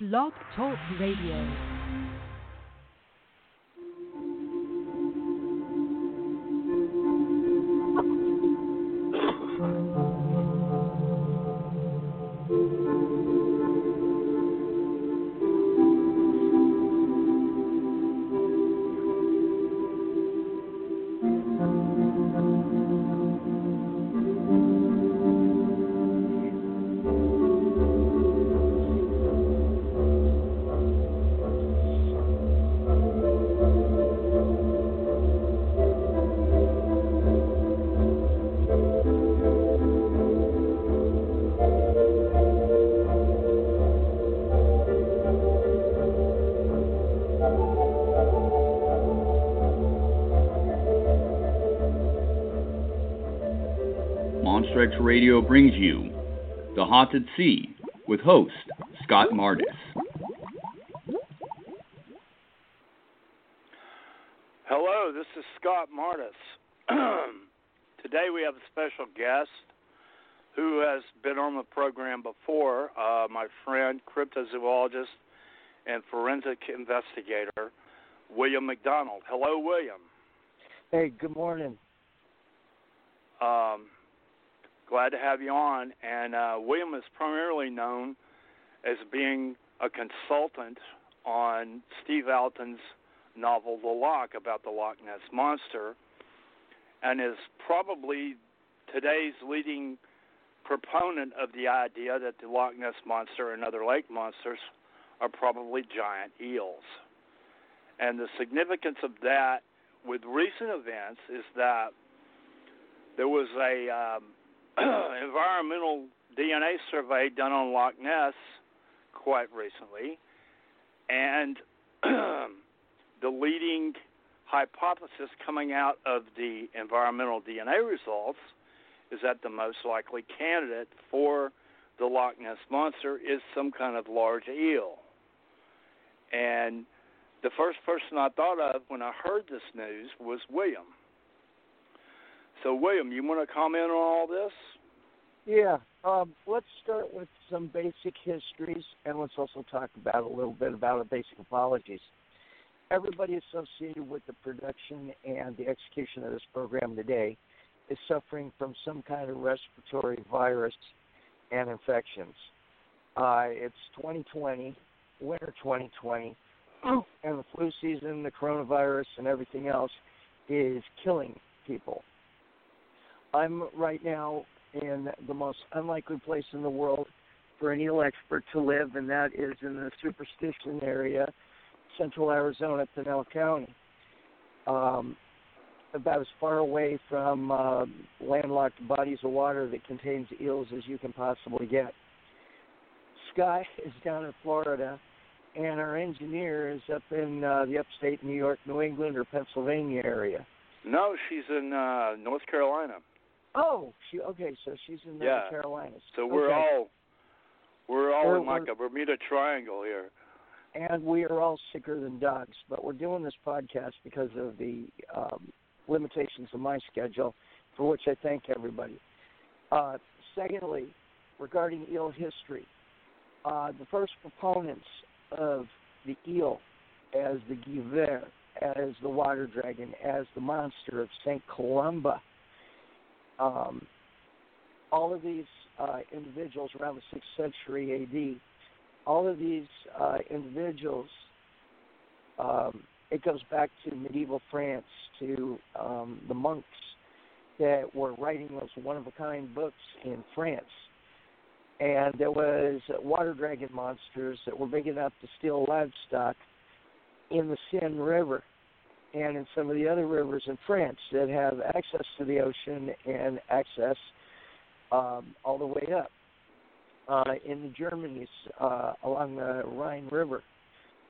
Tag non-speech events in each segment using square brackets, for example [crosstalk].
Blog Talk Radio. Radio brings you The Haunted Sea with host Scott Mardis. Hello, this is Scott Mardis. [clears throat] Today we have a special guest who has been on the program before, uh, my friend, cryptozoologist, and forensic investigator, William McDonald. Hello, William. Hey, good morning. Um, glad to have you on. And uh, William is primarily known as being a consultant on Steve Alten's novel The Loch about the Loch Ness Monster, and is probably today's leading proponent of the idea that the Loch Ness Monster and other lake monsters are probably giant eels. And the significance of that with recent events is that there was a um, [clears throat] environmental DNA survey done on Loch Ness quite recently, and [clears throat] the leading hypothesis coming out of the environmental DNA results is that the most likely candidate for the Loch Ness monster is some kind of large eel. And the first person I thought of when I heard this news was William. So, William, you want to comment on all this? Yeah, um, let's start with some basic histories, and let's also talk about a little bit about basic apologies. Everybody associated with the production and the execution of this program today is suffering from some kind of respiratory virus and infections. Uh, it's 2020, winter 2020, and the flu season, the coronavirus, and everything else is killing people. I'm right now in the most unlikely place in the world for an eel expert to live, and that is in the superstition area, central Arizona, Pinal County. Um, about as far away from uh, landlocked bodies of water that contains eels as you can possibly get. Sky [laughs] is down in Florida, and our engineer is up in uh, the upstate New York, New England, or Pennsylvania area. No, she's in uh, North Carolina. Oh, she okay. So she's in the Yeah. Carolinas. So we're Okay. all we're all We're- in like a Bermuda Triangle here. and we are all sicker than dogs. But we're doing this podcast because of the um, limitations of my schedule, for which I thank everybody. Uh, secondly, regarding eel history, uh, the first proponents of the eel as the Giver, as the water dragon, as the monster of St. Columba, um, all of these uh, individuals around the 6th century AD all of these uh, individuals, um, it goes back to medieval France, to um, the monks that were writing those one of a kind books in France. And there was water dragon monsters that were big enough to steal livestock in the Seine River and in some of the other rivers in France that have access to the ocean and access um, all the way up uh, in the Germanies uh, along the Rhine River.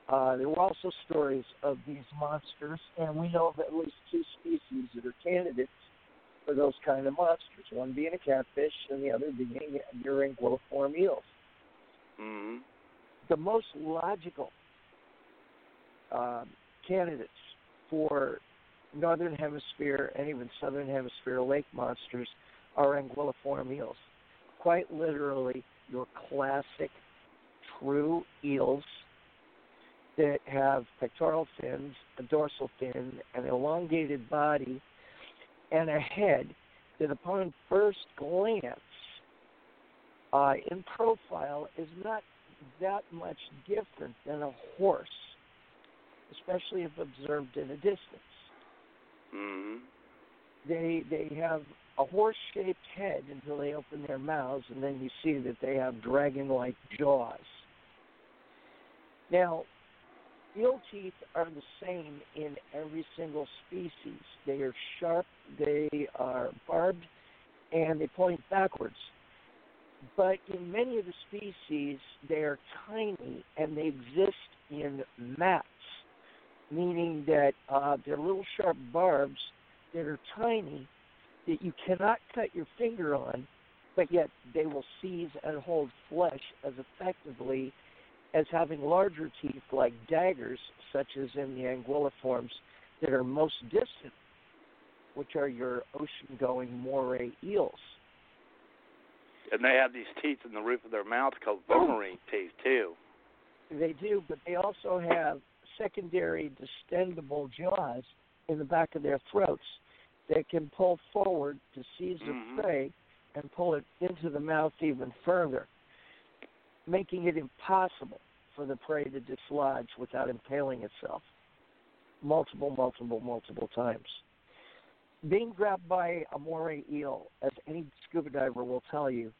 Uh, there were also stories of these monsters, and we know of at least two species that are candidates for those kind of monsters. One being a catfish, and the other being your anguilliform eels. hmm The most logical um, candidates for northern hemisphere and even southern hemisphere lake monsters are anguilliform eels. Quite literally, your classic true eels that have pectoral fins, a dorsal fin, an elongated body, and a head that, upon first glance, uh, in profile, is not that much different than a horse, especially if observed in a distance. Mhm. They they have a horse-shaped head until they open their mouths, and then you see that they have dragon-like jaws. Now, eel teeth are the same in every single species. They are sharp, they are barbed, and they point backwards. But in many of the species, they are tiny and they exist in mats, meaning that uh, they're little sharp barbs that are tiny that you cannot cut your finger on, but yet they will seize and hold flesh as effectively as having larger teeth like daggers, such as in the anguilliforms that are most distant, which are your ocean going moray eels. And they have these teeth in the roof of their mouth called boomerang teeth too. They do, but they also have secondary distendable jaws in the back of their throats that can pull forward to seize Mhm. the prey and pull it into the mouth even further, making it impossible for the prey to dislodge without impaling itself multiple, multiple, multiple times. Being grabbed by a moray eel, as any scuba diver will tell you,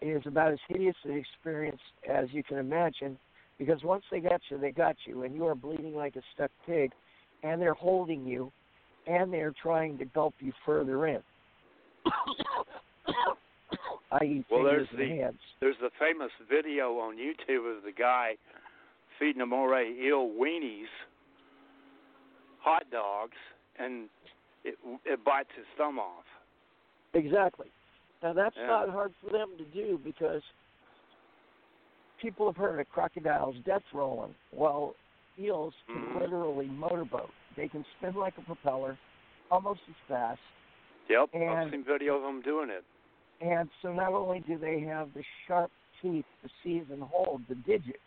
is about as hideous an experience as you can imagine because once they got you, they got you, and you are bleeding like a stuck pig, and they're holding you, and they're trying to gulp you further in. [coughs] I.e., Well, there's the- hands. There's the famous video on YouTube of the guy feeding a moray eel weenies, hot dogs, and it it bites his thumb off. Exactly. Now that's Yeah. not hard for them to do because people have heard of crocodiles death rolling. Well, eels can Mhm. literally motorboat. They can spin like a propeller, almost as fast. Yep, I've And- seen video of them doing it. And so not only do they have the sharp teeth to seize and hold the digit,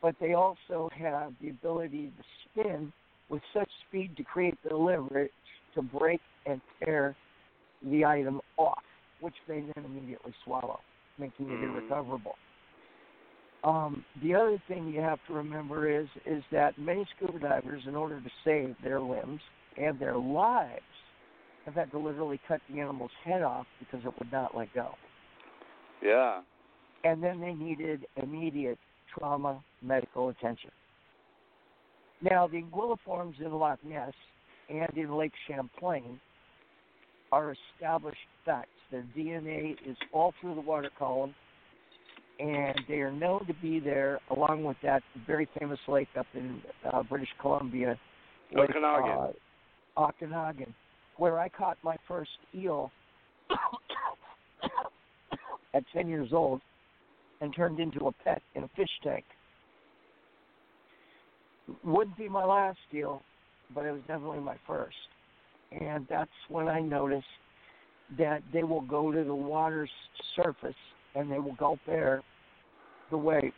but they also have the ability to spin with such speed to create the leverage to break and tear the item off, which they then immediately swallow, making it Mhm. irrecoverable. Um, the other thing you have to remember is is that many scuba divers, in order to save their limbs and their lives, have had to literally cut the animal's head off because it would not let go. Yeah. And then they needed immediate trauma medical attention. Now, the anguilliforms in Loch Ness and in Lake Champlain are established facts. Their DNA is all through the water column, and they are known to be there along with that very famous lake up in uh, British Columbia, Lake, Okanagan. Uh, Okanagan, where I caught my first eel [coughs] at 10 years old and turned into a pet in a fish tank. Wouldn't be my last eel, but it was definitely my first. And that's when I noticed that they will go to the water's surface and they will gulp air the way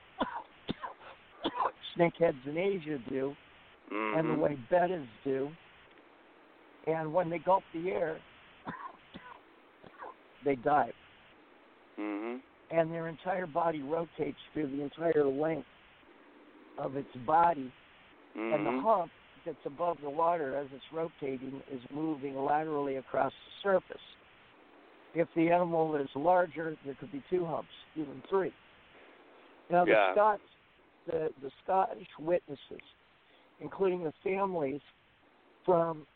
snakeheads in Asia do and the Mhm. way bettas do. And when they gulp the air, they dive. Mhm. And their entire body rotates through the entire length of its body. And the Mhm. hump that's above the water as it's rotating is moving laterally across the surface. If the animal is larger, there could be two humps, even three. Now, the Yeah. Scots, the, the Scottish witnesses, including the families from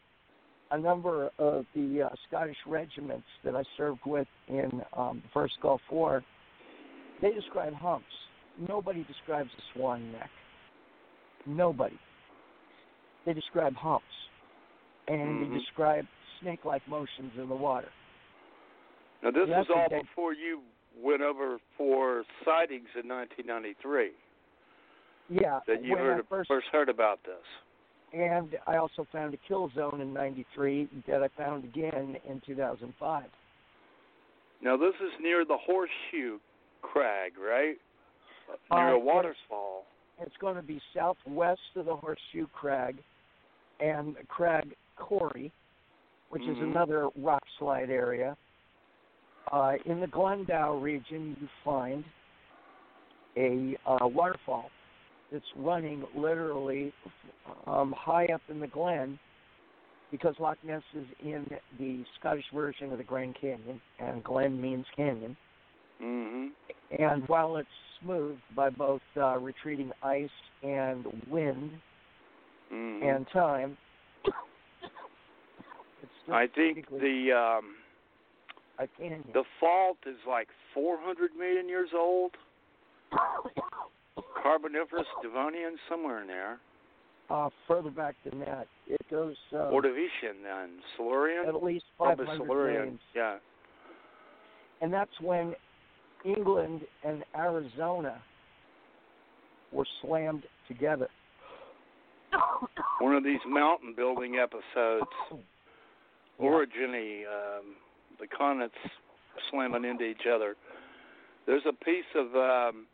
a number of the uh, Scottish regiments that I served with in um, the First Gulf War, they describe humps. Nobody describes a swan neck. Nobody. They describe humps, and Mhm. they describe snake-like motions in the water. Now this was all before you went over for sightings in 1993 Yeah, that you heard first, first heard about this. and I also found a kill zone in '93 that I found again in 2005. Now this is near the Horseshoe Crag, right? near Uh, a waterfall. It's going to be southwest of the Horseshoe Crag and Crag Quarry, which is Mhm. another rock slide area. Uh, in the Glendoe region, you find a uh, waterfall that's running literally um, high up in the glen because Loch Ness is in the Scottish version of the Grand Canyon, and glen means canyon. Mhm. And while it's smoothed by both uh, retreating ice and wind Mhm. and time, [coughs] it's I think the um a canyon. the fault is like 400 million years old. Carboniferous, Devonian, somewhere in there. uh, further back than that, it goes uh, Ordovician then. Silurian? at least Probably 500 Silurian. million. Yeah. and that's when England and Arizona were slammed together. One of these mountain building episodes. Orogeny, um, the continents slamming into each other. There's a piece of um,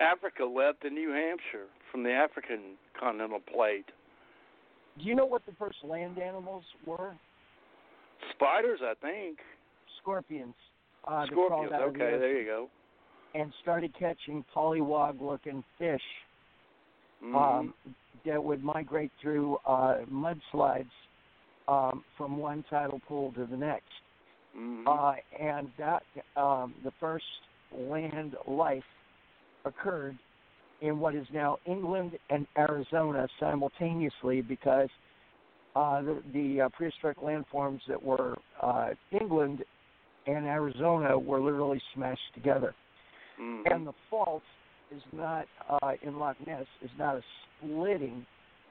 Africa left in New Hampshire from the African continental plate. Do you know what the first land animals were? Spiders, I think. Scorpions. Uh, Scorpions. of the Okay, there you go. And started catching pollywog-looking fish Mhm. um, that would migrate through uh, mudslides um, from one tidal pool to the next. Mhm. Uh, and that um, the first land life occurred in what is now England and Arizona simultaneously because uh, the, the uh, prehistoric landforms that were uh, England and Arizona were literally smashed together. Mhm. And the fault is not uh, in Loch Ness is not a splitting;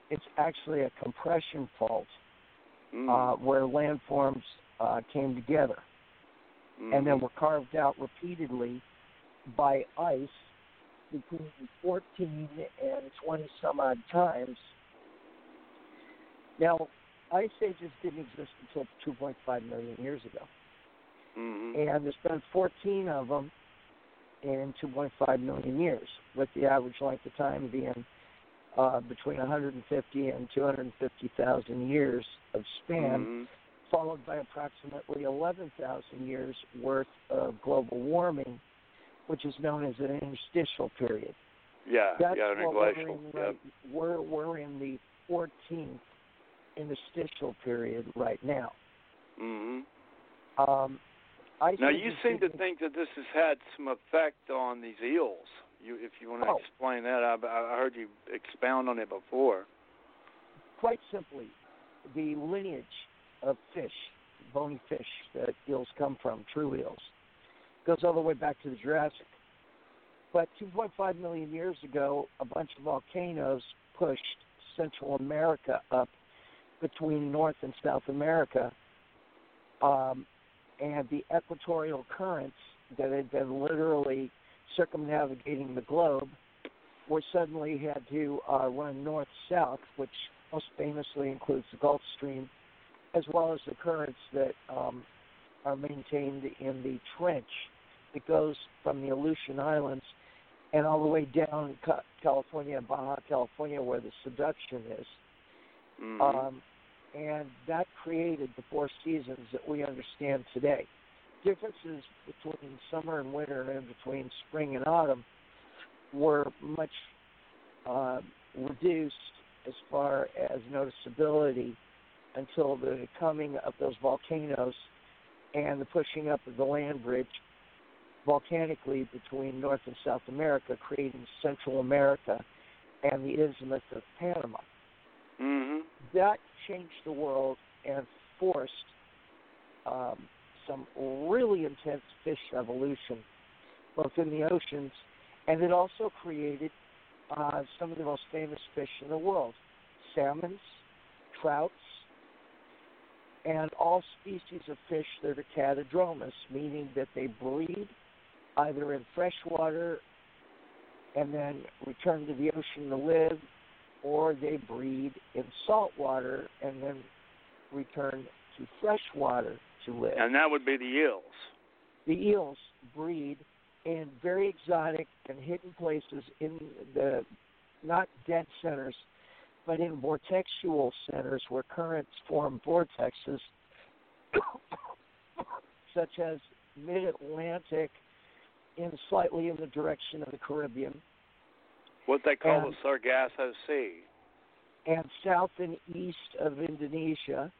it's actually a compression fault Mhm. uh, where landforms uh, came together and then Mhm. were carved out repeatedly by ice between 14 and 20 some odd times. Now, ice ages didn't exist until 2.5 million years ago, Mhm. and there's been 14 of them in 2.5 million years, with the average length of time being uh, between 150 and 250,000 years of span Mhm. Followed by approximately 11,000 years worth of global warming, which is known as an interstitial period. Yeah, That's yeah, what we're in, right, we're, we're in the 14th interstitial period right now. Mm-hmm. Um, I Now you seem to think that this has had some effect on these eels. You, if you want to Oh. explain that, I, I heard you expound on it before. quite simply, the lineage of fish, bony fish that eels come from, true eels, goes all the way back to the Jurassic. But 2.5 million years ago, a bunch of volcanoes pushed Central America up between North and South America, um, and the equatorial currents that had been literally circumnavigating the globe were suddenly had to uh, run north south, which most famously includes the Gulf Stream, as well as the currents that um, are maintained in the trench that goes from the Aleutian Islands and all the way down California, Baja California, where the subduction is. Mhm. Um, and that created the four seasons that we understand today. Differences between summer and winter and between spring and autumn were much uh, reduced as far as noticeability until the coming of those volcanoes and the pushing up of the land bridge volcanically between North and South America, creating Central America and the Isthmus of Panama Mhm. that changed the world and forced um, some really intense fish evolution, both in the oceans, and it also created uh, some of the most famous fish in the world salmons, trouts, and all species of fish that are catadromous, meaning that they breed either in fresh water and then return to the ocean to live, or they breed in salt water and then return to fresh water to live. And that would be the eels. The eels breed in very exotic and hidden places in the not dead centers, but in vortexual centers where currents form vortexes, [coughs] such as mid-Atlantic, in slightly in the direction of the Caribbean, What they call And- the Sargasso Sea. and south and east of Indonesia,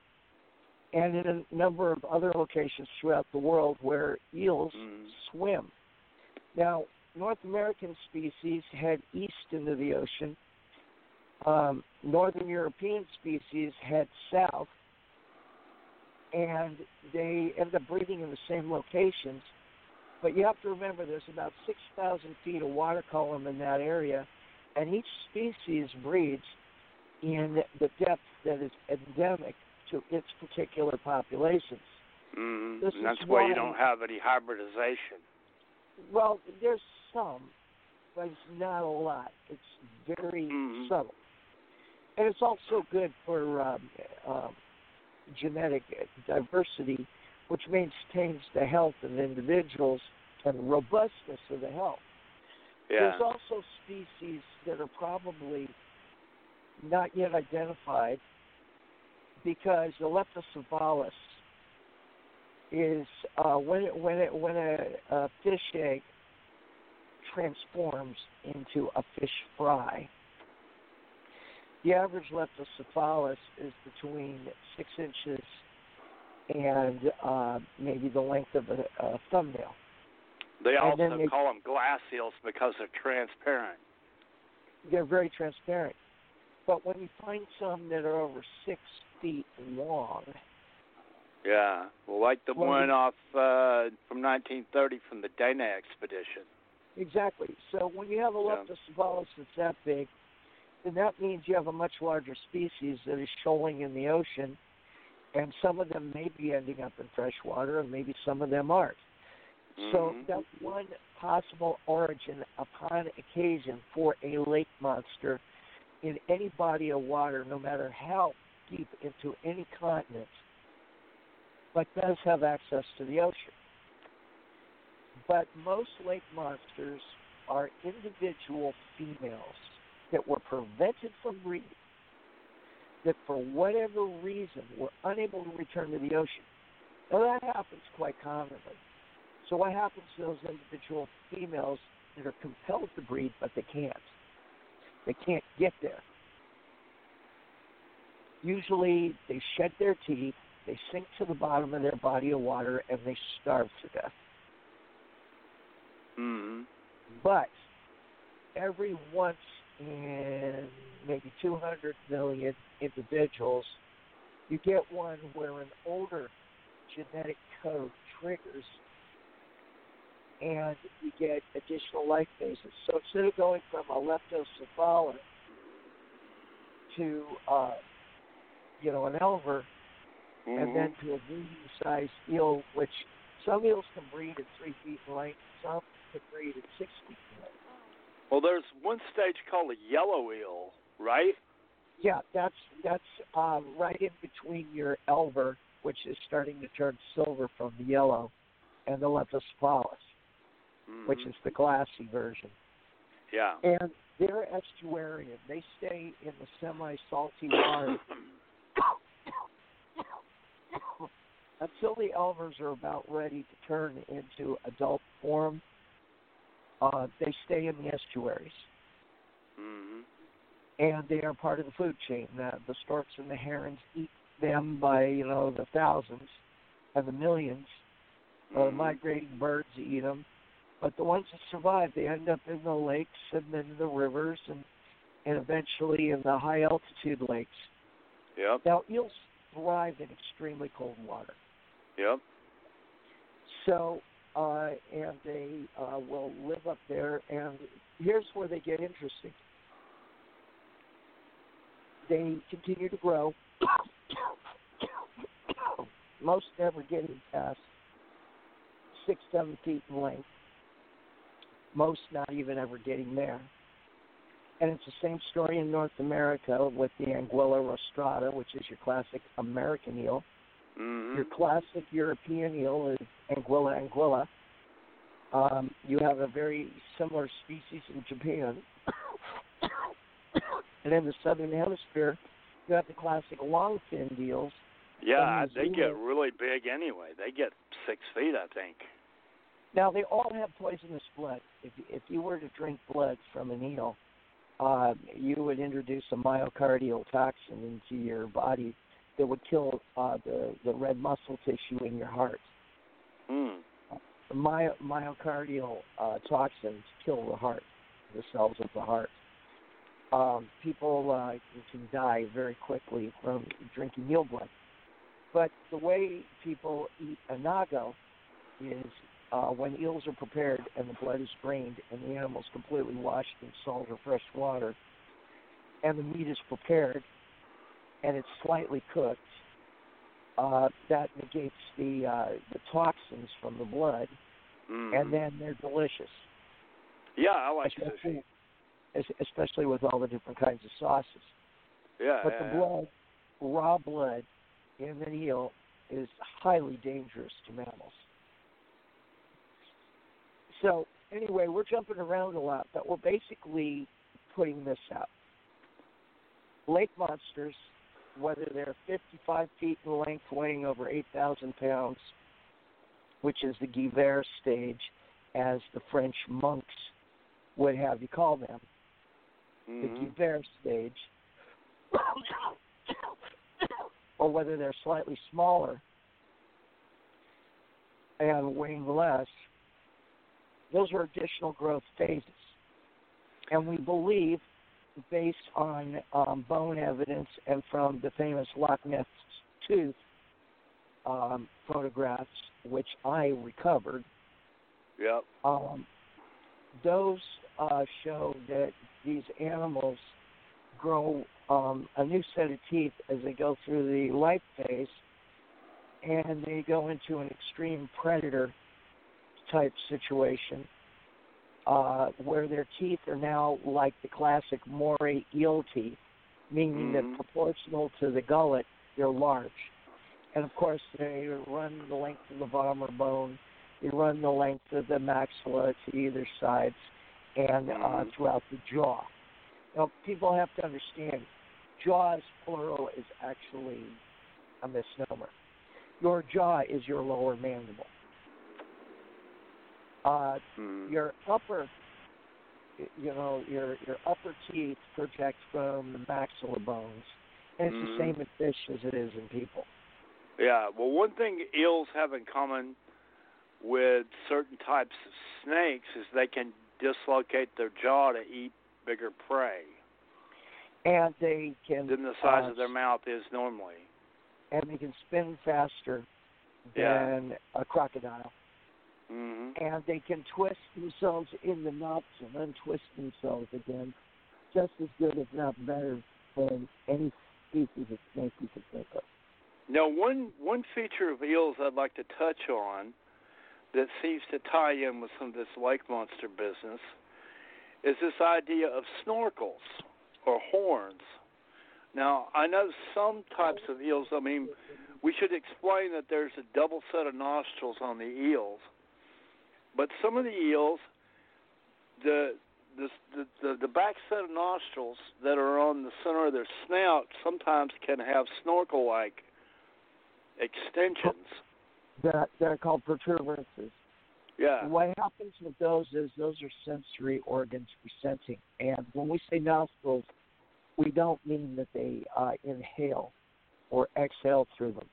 and in a number of other locations throughout the world where eels Mhm. swim. Now, North American species head east into the ocean. Um, Northern European species head south, and they end up breeding in the same locations. But you have to remember there's about 6,000 feet of water column in that area, and each species breeds in the depth that is endemic to its particular populations. This And that's why why- you don't have any hybridization. Well, there's some, but it's not a lot. It's very Mhm. subtle, and it's also good for um, um, genetic diversity, which maintains the health of individuals and the robustness of the health. Yeah. There's also species that are probably not yet identified because the Leptocephalus is uh, when it, when it, when a, a fish egg transforms into a fish fry. The average Leptocephalus is between six inches and uh, maybe the length of a, a thumbnail. They also they- call them glass eels because they're transparent. they're very transparent. But when you find some that are over six feet long, Yeah. Well, like the Well, one off uh, from 1930 from the Dana expedition. exactly. So when you have a Yeah. Leptocephalus that's that big, then that means you have a much larger species that is shoaling in the ocean, and some of them may be ending up in fresh water, and maybe some of them aren't. So Mhm. that's one possible origin upon occasion for a lake monster in any body of water, no matter how deep into any continent, but does have access to the ocean. But most lake monsters are individual females that were prevented from breeding, that for whatever reason were unable to return to the ocean. Now that happens quite commonly. So what happens to those individual females that are compelled to breed but they can't? They can't get there. Usually they shed their teeth, they sink to the bottom of their body of water, and they starve to death. Mhm. But every once in maybe 200 million individuals, you get one where an older genetic code triggers and you get additional life phases. So instead of going from a leptocephalus to, uh, you know, an elver, and Mhm. then to a medium-sized eel, which some eels can breed at three feet in length, some can breed at six feet in length. Well, there's one stage called a yellow eel, right? Yeah, that's that's uh, right in between your elver, which is starting to turn silver from the yellow, and the leptocephalus, which Mhm. is the glassy version. yeah. And they're estuarian. They stay in the semi-salty water [coughs] until the elvers are about ready to turn into adult form. Uh, they stay in the estuaries, mhm. and they are part of the food chain. The, the storks and the herons eat them by you know the thousands and the millions. Uh, Mhm. migrating birds eat them, but the ones that survive, they end up in the lakes and then in the rivers and and eventually in the high altitude lakes. Yep. Now eels thrive in extremely cold water. Yep. So, uh, and they uh, will live up there. And here's where they get interesting. They continue to grow. Most never getting past six, seven feet in length. Most not even ever getting there. And it's the same story in North America with the Anguilla rostrata, which is your classic American eel. Mhm. Your classic European eel is Anguilla anguilla. Um, you have a very similar species in Japan. [coughs] and in the southern hemisphere, you have the classic longfin eels. Yeah, they get really big anyway. They get six feet, I think. Now they all have poisonous blood. If if you were to drink blood from an eel, uh, you would introduce a myocardial toxin into your body that would kill uh, the the red muscle tissue in your heart. The my, myocardial uh, toxins kill the heart, the cells of the heart. Um, people uh, can die very quickly from drinking eel blood. But the way people eat anago is uh, when eels are prepared and the blood is drained and the animal is completely washed in salt or fresh water, and the meat is prepared and it's slightly cooked, uh, that negates the uh, the toxins from the blood, Mhm. and then they're delicious. yeah, I like especially, sushi. especially with all the different kinds of sauces. Yeah, But yeah, the yeah. blood, raw blood in an eel is highly dangerous to mammals. So anyway, we're jumping around a lot, but we're basically putting this out. Lake monsters, whether they're 55 feet in length, weighing over 8,000 pounds, which is the Guivert stage, as the French monks would have you call them, the Mhm. Guivert stage, or whether they're slightly smaller and weighing less, those are additional growth phases. And we believe, based on um, bone evidence and from the famous Loch Ness tooth um, photographs, which I recovered, Yep. um, those uh, show that these animals grow um, a new set of teeth as they go through the life phase, and they go into an extreme predator type situation uh, where their teeth are now like the classic moray eel teeth, meaning Mhm. that proportional to the gullet, they're large. And of course, they run the length of the vomer bone, they run the length of the maxilla to either sides, and uh, Mhm. throughout the jaw. Now, people have to understand, jaws plural is actually a misnomer. Your jaw is your lower mandible. Uh, Mhm. your upper you know your your upper teeth project from the maxilla bones and it's Mhm. the same in fish as it is in people Yeah, well, one thing eels have in common with certain types of snakes is they can dislocate their jaw to eat bigger prey and they can than the size uh, of their mouth is normally. and they can spin faster Yeah. than a crocodile hmm and they can twist themselves in the knots and untwist themselves again just as good if not better than any species of snake you could think of Now, one one feature of eels I'd like to touch on that seems to tie in with some of this lake monster business is this idea of snorkels or horns. Now, I know some types of eels. I mean, we should explain that there's a double set of nostrils on the eels, but some of the eels, the the the the, the back set of nostrils that are on the center of their snout sometimes can have snorkel-like extensions. that they're called protuberances Yeah. What happens with those is those are sensory organs for sensing. And when we say nostrils, we don't mean that they uh, inhale or exhale through them.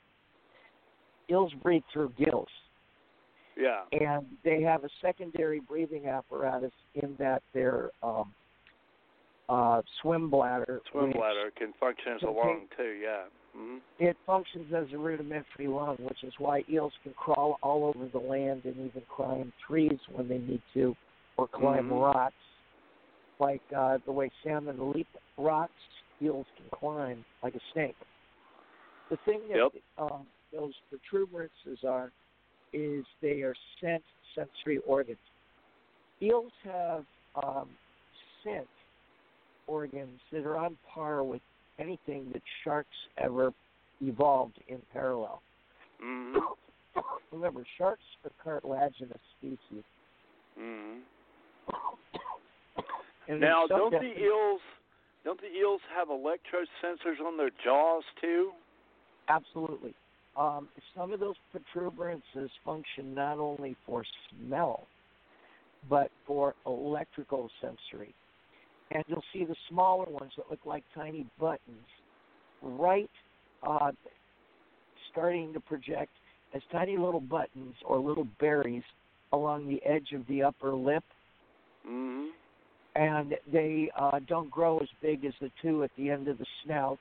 Eels breathe through gills, Yeah. and they have a secondary breathing apparatus in that their um, uh, swim bladder. Swim bladder can function as a lung too. Yeah. hmm It functions as a rudimentary lung, which is why eels can crawl all over the land and even climb trees when they need to, or climb Mhm. rocks. Like uh, the way salmon leap rocks, eels can climb like a snake. The thing that Yep. um, those protuberances are is they are scent sensory organs. Eels have um, scent organs that are on par with anything that sharks ever evolved in parallel. hmm [coughs] Remember, sharks are cartilaginous species. [coughs] hmm Now, don't the eels don't the eels have electro sensors on their jaws too? Absolutely. Um, some of those protuberances function not only for smell, but for electrical sensory. And you'll see the smaller ones that look like tiny buttons, right, uh, starting to project as tiny little buttons or little berries along the edge of the upper lip, hmm and they uh, don't grow as big as the two at the end of the snout,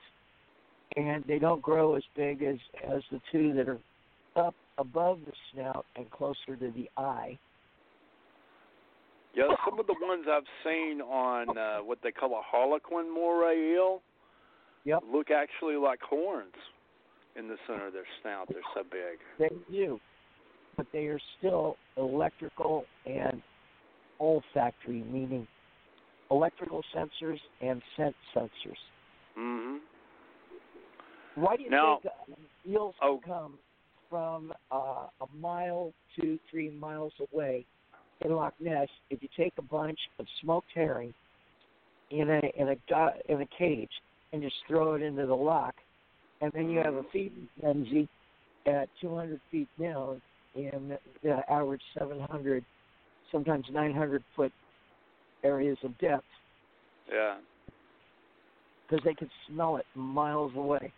and they don't grow as big as as the two that are up above the snout and closer to the eye. Yeah, some of the ones I've seen on uh, what they call a harlequin moray eel Yep, look actually like horns in the center of their snout. They're so big. they do, but they are still electrical and olfactory, meaning electrical sensors and scent sensors. hmm Why do you Now- think eels Oh. come from uh, a mile, two, three miles away in Loch Ness if you take a bunch of smoked herring in a in a in a cage and just throw it into the loch, and then you have a feeding frenzy at 200 feet down in the average 700, sometimes 900 foot areas of depth Yeah. because they can smell it miles away.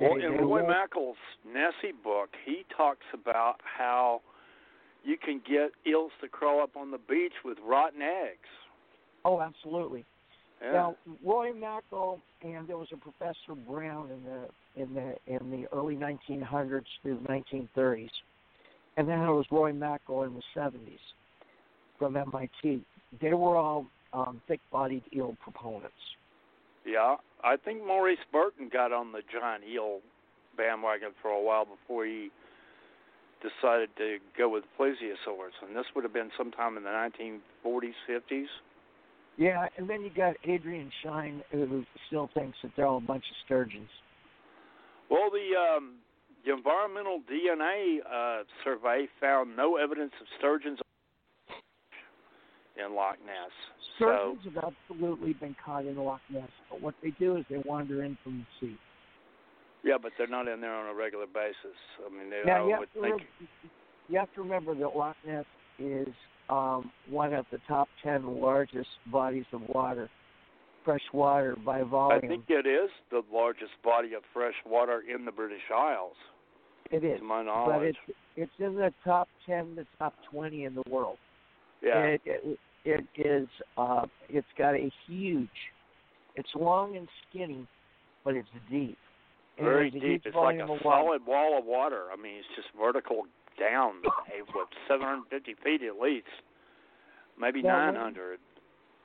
Well, in Roy Mackal's Nessie book, he talks about how you can get eels to crawl up on the beach with rotten eggs. Oh, absolutely. Yeah. Now, Roy Mackal and there was a Professor Brown in the in the in the early 1900s through the 1930s, and then there was Roy Mackal in the 70s from MIT. They were all um, thick-bodied eel proponents. Yeah. I think Maurice Burton got on the giant eel bandwagon for a while before he decided to go with plesiosaurs, and this would have been sometime in the 1940s, 50s. Yeah, and then you got Adrian Shine, who still thinks that they're all a bunch of sturgeons. Well, the um, the environmental DNA uh, survey found no evidence of sturgeons in Loch Ness. So, Sturgeons have absolutely been caught in Loch Ness, but what they do is they wander in from the sea. yeah, but they're not in there on a regular basis. I mean, they, Now I you have, would think. remember, you have to remember that Loch Ness is um, one of the top ten largest bodies of water, fresh water by volume. I think it is the largest body of fresh water in the British Isles, it is, to my but knowledge. it's it's in the top ten, the top twenty in the world. Yeah. It, it it is uh, it's got a huge. It's long and skinny, but it's deep. And Very it's deep. It's like a solid wall of water. I mean, it's just vertical down, [laughs] what, 750 feet at least, maybe Now, 900.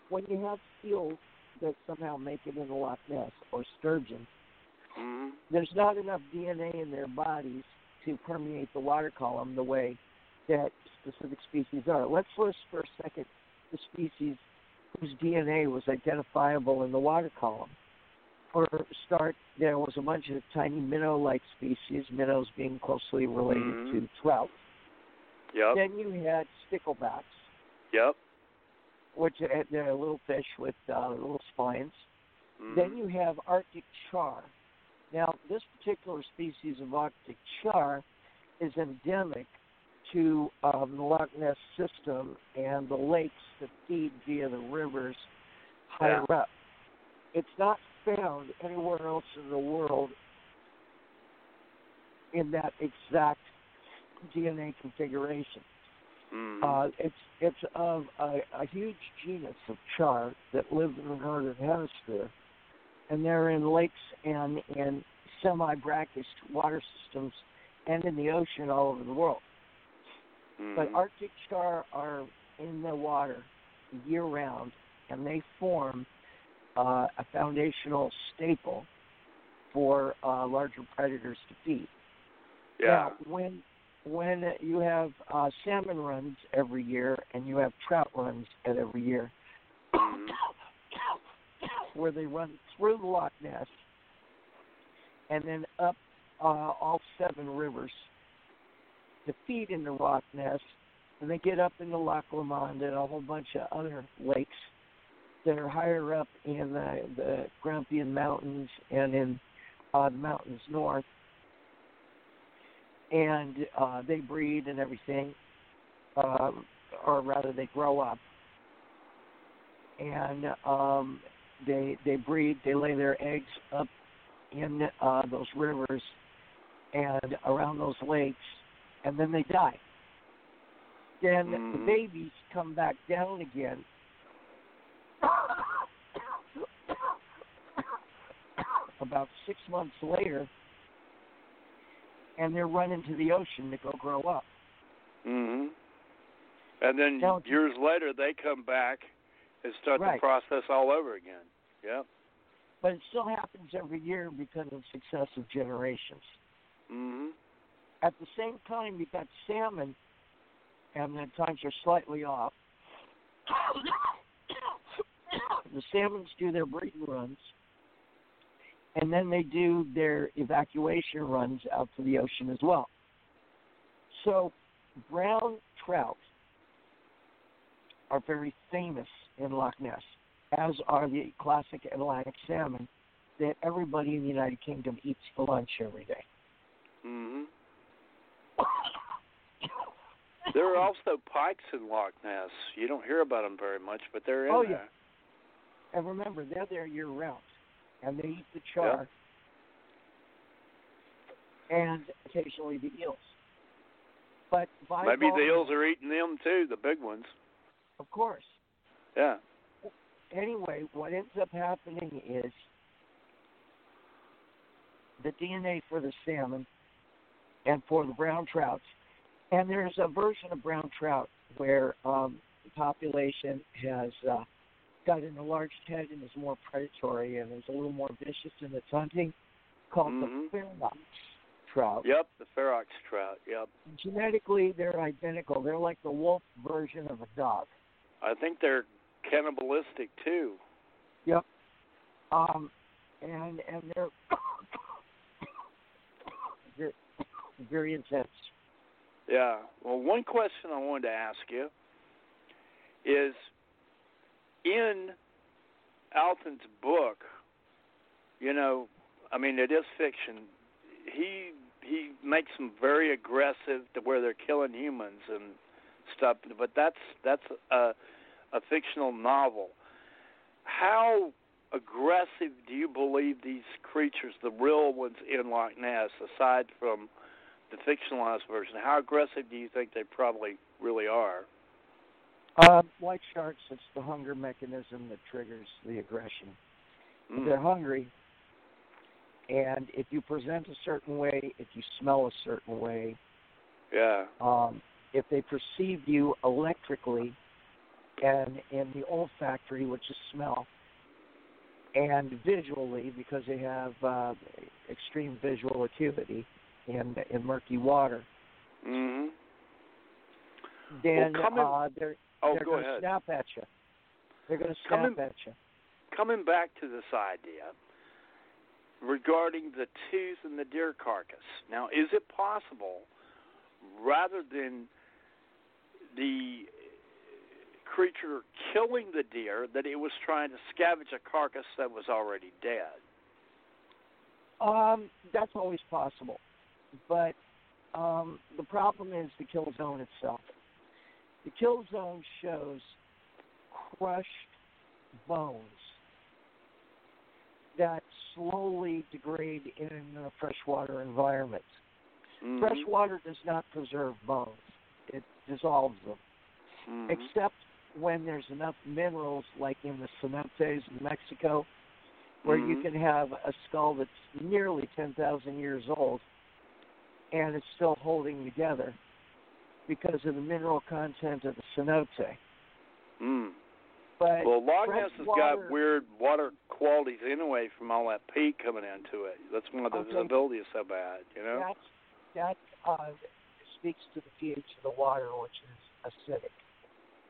When you have seals that somehow make it into Loch Ness or sturgeon, hmm there's not enough DNA in their bodies to permeate the water column the way that specific species are. Let's list for a second the species whose DNA was identifiable in the water column. For start, there was a bunch of tiny minnow-like species, minnows being closely related Mhm. to trout. Yep. Then you had sticklebacks, Yep. which are they're little fish with uh, little spines. Mhm. Then you have Arctic char. Now, this particular species of Arctic char is endemic to um, the Loch Ness system and the lakes that feed via the rivers higher up. It's not found anywhere else in the world in that exact DNA configuration. Mhm. Uh, it's it's of a, a huge genus of char that live in the northern hemisphere, and they're in lakes and in semi-brackish water systems and in the ocean all over the world. But Mhm. Arctic char are in the water year round, and they form uh, a foundational staple for uh, larger predators to feed. yeah. Now, when when you have uh, salmon runs every year and you have trout runs at every year, Mhm. where they run through the Loch Ness and then up uh, all seven rivers to feed in the Loch Ness, and they get up into Lac La Monde and a whole bunch of other lakes that are higher up in the, the Grampian Mountains and in uh, the mountains north. And uh, they breed and everything, um, or rather, they grow up. And um, they they breed. They lay their eggs up in uh, those rivers and around those lakes, and then they die. Then the Mhm. babies come back down again. About six months later, and they're run into the ocean to go grow up. Mm-hmm. And then years later, they come back and start Right. the process all over again. Yep. But it still happens every year because of successive generations. Mhm. At the same time, you've got salmon, and the times are slightly off. [coughs] the salmons do their breeding runs, and then they do their evacuation runs out to the ocean as well. So, brown trout are very famous in Loch Ness, as are the classic Atlantic salmon that everybody in the United Kingdom eats for lunch every day. Mhm. There are also pikes in Loch Ness. You don't hear about them very much, but they're in Oh, yeah. there. And remember, they're there year round, and they eat the char, and occasionally the eels. But Maybe the eels are eating them too, the big ones. of course. Yeah. Anyway, what ends up happening is the DNA for the salmon and for the brown trouts, and there's a version of brown trout where um, the population has uh, got an enlarged head and is more predatory and is a little more vicious in its hunting, called Mhm. the Ferox trout. Yep, the ferox trout. Yep. Genetically, they're identical. They're like the wolf version of a dog. I think they're cannibalistic too. Yep. Um, and and they're very, very intense. Yeah. Well, one question I wanted to ask you is in Alten's book, you know, I mean it is fiction. He he makes them very aggressive to where they're killing humans and stuff, but that's that's a a fictional novel. How aggressive do you believe these creatures, the real ones in Loch Ness, aside from the fictionalized version, how aggressive do you think they probably really are? Uh, like sharks, it's the hunger mechanism that triggers the aggression. Mm. They're hungry, and if you present a certain way, if you smell a certain way, Yeah. um, if they perceive you electrically and in the olfactory, which is smell, and visually because they have uh, extreme visual acuity in in murky water, Mhm. then coming- uh, they're Oh, they're go going to snap at you. They're going to snap Coming- at you. Coming back to this idea regarding the tooth and the deer carcass. Now, is it possible, rather than the creature killing the deer, that it was trying to scavenge a carcass that was already dead? Um, that's always possible, but um, the problem is the kill zone itself. The kill zone shows crushed bones that slowly degrade in a freshwater environment. Mhm. Fresh water does not preserve bones; it dissolves them. Mhm. except when there's enough minerals, like in the cenotes in Mexico, where you Mhm. can have a skull that's nearly 10,000 years old and it's still holding together because of the mineral content of the cenote. Mm. But Well, Loch Ness has water- got weird water qualities anyway from all that peat coming into it. That's why the Okay. visibility is so bad, you know? that that uh, speaks to the pH of the water, which is acidic.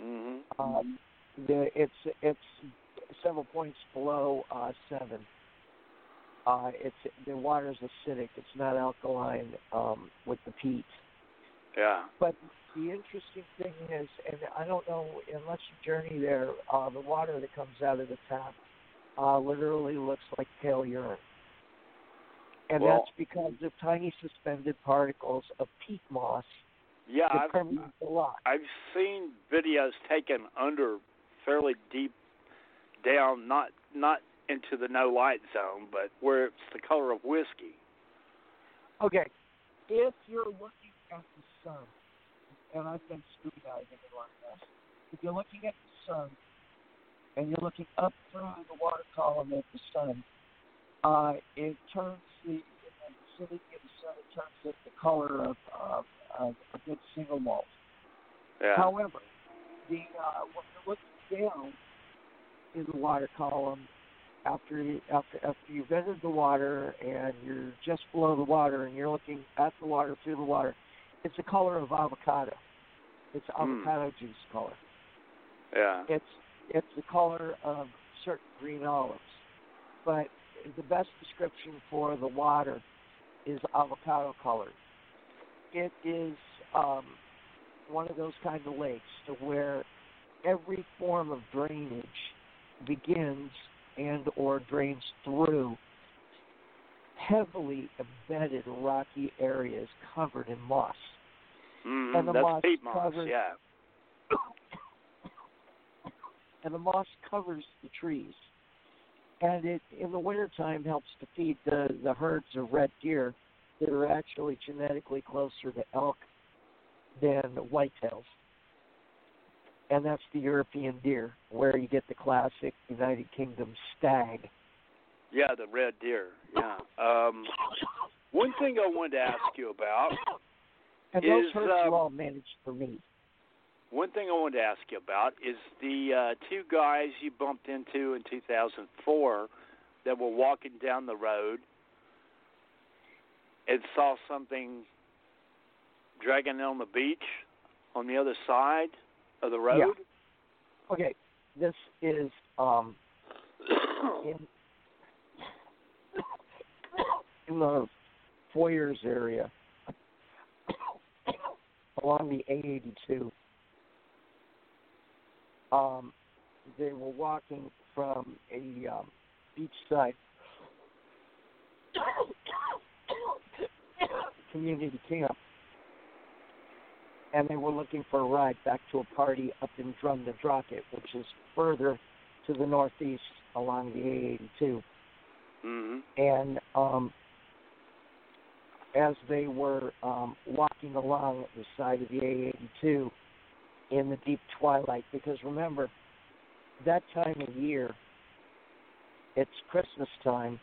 Mhm. Um, the, it's it's several points below uh, seven. Uh, it's the water is acidic. It's not alkaline um, with the peat. Yeah. But the interesting thing is, and I don't know unless you journey there, uh, the water that comes out of the tap uh, literally looks like pale urine, and Well- that's because of tiny suspended particles of peat moss Yeah, that I've. I've seen videos taken under fairly deep down, not not into the no light zone, but where it's the color of whiskey. Okay, if you're looking at the sun, and I've been scuba diving and like this, if you're looking at the sun and you're looking up through the water column at the sun, uh, it turns the in the vicinity of the sun, it turns it the color of, of, of a good single malt. Yeah. However, the uh, when you're looking down in the water column after after after you've entered the water and you're just below the water and you're looking at the water through the water, it's the color of avocado. It's Mm. avocado juice color. yeah. It's it's the color of certain green olives. But the best description for the water is avocado colored. It is um, one of those kind of lakes to where every form of drainage begins and or drains through heavily embedded rocky areas covered in moss. hmm and the That's moss moss. covered- Yeah. [coughs] and the moss covers the trees. And it in the wintertime helps to feed the, the herds of red deer that are actually genetically closer to elk than whitetails. And that's the European deer, where you get the classic United Kingdom stag. Yeah, the red deer. Yeah. Um, one thing I wanted to ask you about. And those Is, herds um, are all managed for me. One thing I wanted to ask you about is the uh, two guys you bumped into in 2004 that were walking down the road and saw something dragging on the beach on the other side of the road. Okay, this is um, [coughs] in [coughs] in the foyers area [coughs] along the A82. Um, they were walking from a um, beachside community camp, and they were looking for a ride back to a party up in Drumnadrochit, which is further to the northeast along the A82 hmm and um, as they were um, walking along the side of the A82 in the deep twilight, because remember, that time of year, it's Christmas time,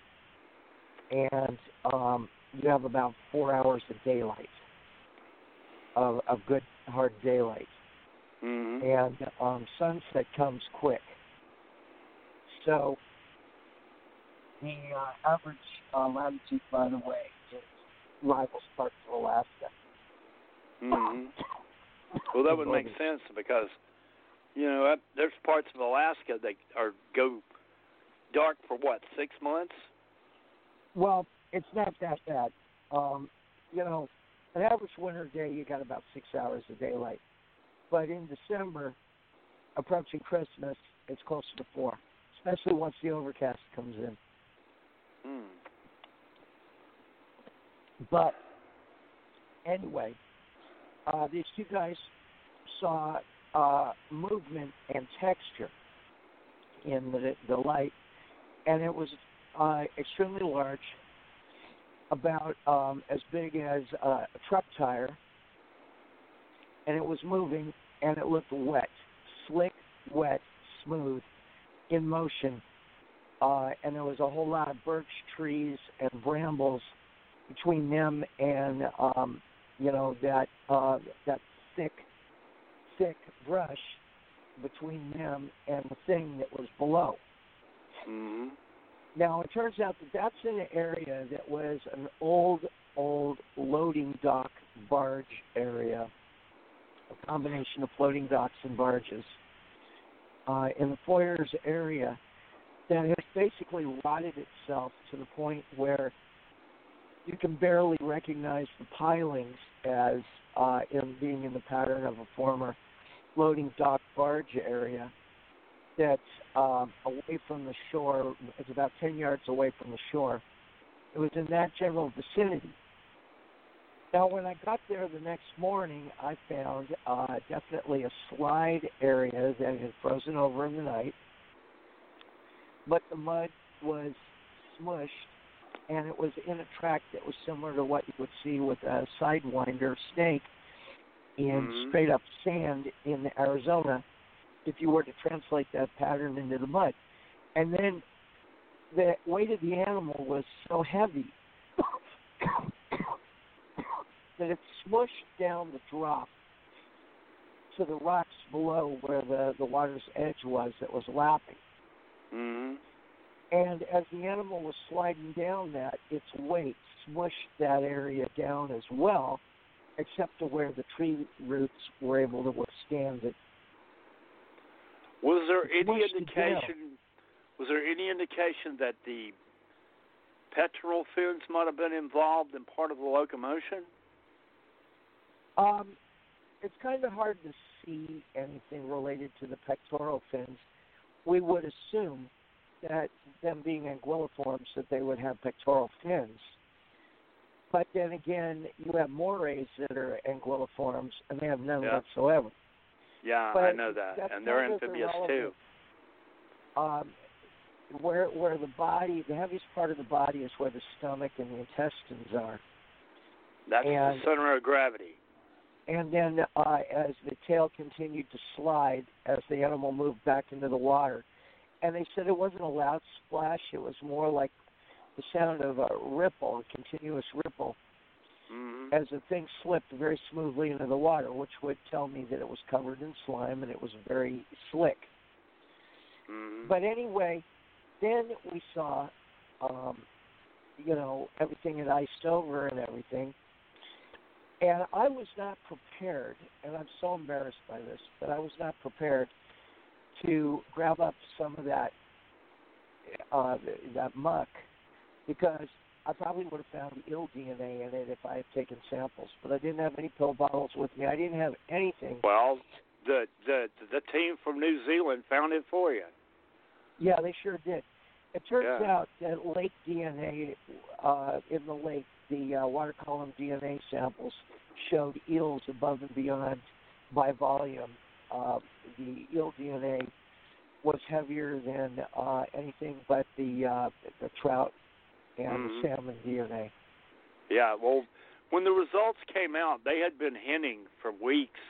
and um, you have about four hours of daylight, of, of good hard daylight hmm and um, sunset comes quick. So the uh, average uh, latitude, by the way, is rivals parts of Alaska. hmm [coughs] Well, that would make sense because you know there's parts of Alaska that are go dark for what six months. Well, it's not that bad. Um, you know, an average winter day, you got about six hours of daylight. But in December, approaching Christmas, it's closer to four, especially once the overcast comes in. Hmm. But anyway, uh, these two guys saw uh, movement and texture in the, the light, and it was uh, extremely large, about um, as big as uh, a truck tire, and it was moving, and it looked wet, slick, wet, smooth, in motion, uh, and there was a whole lot of birch trees and brambles between them and um, you know that uh, that thick thick brush between them and the thing that was below. hmm Now it turns out that that's an area that was an old old loading dock barge area, a combination of floating docks and barges uh, in the Foyers area that has basically rotted itself to the point where you can barely recognize the pilings as uh, in being in the pattern of a former floating dock barge area that's um, away from the shore. It's about 10 yards away from the shore. It was in that general vicinity. Now, when I got there the next morning, I found uh, definitely a slide area that had frozen over in the night, but the mud was smushed, and it was in a track that was similar to what you would see with a sidewinder snake in Mhm. straight up sand in Arizona if you were to translate that pattern into the mud. And then the weight of the animal was so heavy [coughs] that it smushed down the drop to the rocks below where the, the water's edge was that was lapping. Mhm. And as the animal was sliding down that, its weight smushed that area down as well, except to where the tree roots were able to withstand it. Was there any indication? Was there any indication that the pectoral fins might have been involved in part of the locomotion? Um, it's kind of hard to see anything related to the pectoral fins. We would assume that them being anguilliforms that they would have pectoral fins. But then again, you have morays that are anguilliforms and they have none Yeah. whatsoever. Yeah, But I know that, and they're amphibious too. Um, where where the body, the heaviest part of the body is where the stomach and the intestines are. That's And- the center of gravity. And then, uh, as the tail continued to slide, as the animal moved back into the water, and they said it wasn't a loud splash; it was more like the sound of a ripple, a continuous ripple, hmm as the thing slipped very smoothly into the water, which would tell me that it was covered in slime and it was very slick. hmm But anyway, then we saw, um, you know, everything had iced over and everything. And I was not prepared, and I'm so embarrassed by this, but I was not prepared to grab up some of that uh, that muck because I probably would have found eel DNA in it if I had taken samples. But I didn't have any pill bottles with me. I didn't have anything. Well, the the the team from New Zealand found it for you. Yeah, they sure did. It turns Yeah. out that lake DNA uh, in the lake, the uh, water column DNA samples showed eels above and beyond by volume. Uh, the eel DNA was heavier than uh, anything but the uh, the trout and Mhm. the salmon DNA. Yeah, well, when the results came out, they had been hinting for weeks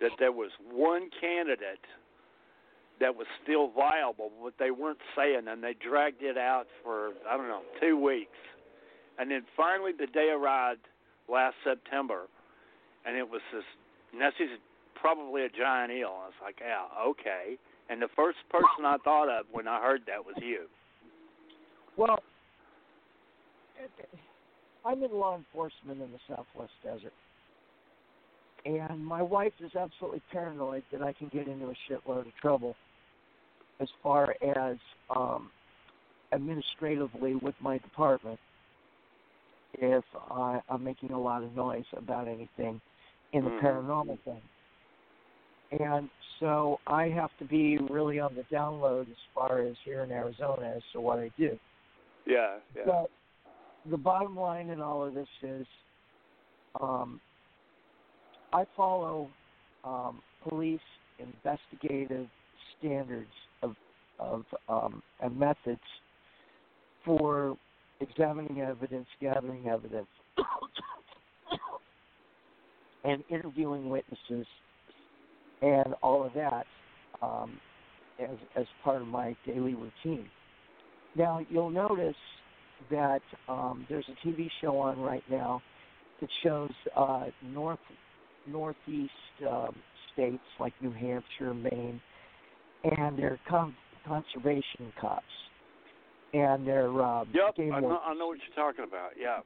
that there was one candidate that was still viable, but they weren't saying, and they dragged it out for I don't know two weeks, and then finally the day arrived last September, and it was this. And this is probably a giant eel. I was like, yeah, okay. And the first person I thought of when I heard that was you. Well, I'm in law enforcement in the Southwest Desert. And my wife is absolutely paranoid that I can get into a shitload of trouble as far as um, administratively with my department if I, I'm making a lot of noise about anything in the Mhm. paranormal thing. And so I have to be really on the download as far as here in Arizona as to what I do. Yeah, yeah. But the bottom line in all of this is um, I follow um, police investigative standards of, of um, and methods for examining evidence, gathering evidence, [coughs] and interviewing witnesses, and all of that um, as as part of my daily routine. Now you'll notice that um, there's a TV show on right now that shows uh, north northeast um, states like New Hampshire, Maine, and they're con- conservation cops, and they're um, Yep, game I know. I know what you're talking about. Yeah.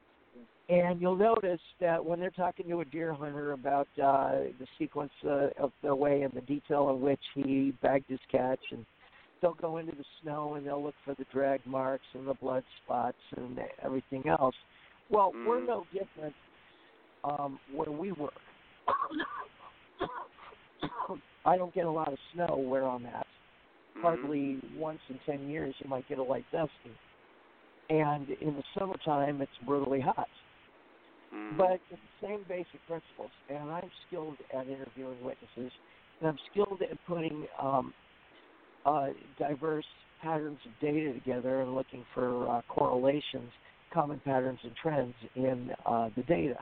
And you'll notice that when they're talking to a deer hunter about uh, the sequence uh, of the way and the detail in which he bagged his catch, and they'll go into the snow and they'll look for the drag marks and the blood spots and everything else. Well, Mm. we're no different um, where we work. [coughs] I don't get a lot of snow where I'm at. Hardly once in ten years you might get a light dusting. And in the summertime, it's brutally hot. Mhm. But it's the same basic principles. And I'm skilled at interviewing witnesses, and I'm skilled at putting um, uh, diverse patterns of data together and looking for uh, correlations, common patterns and trends in uh, the data.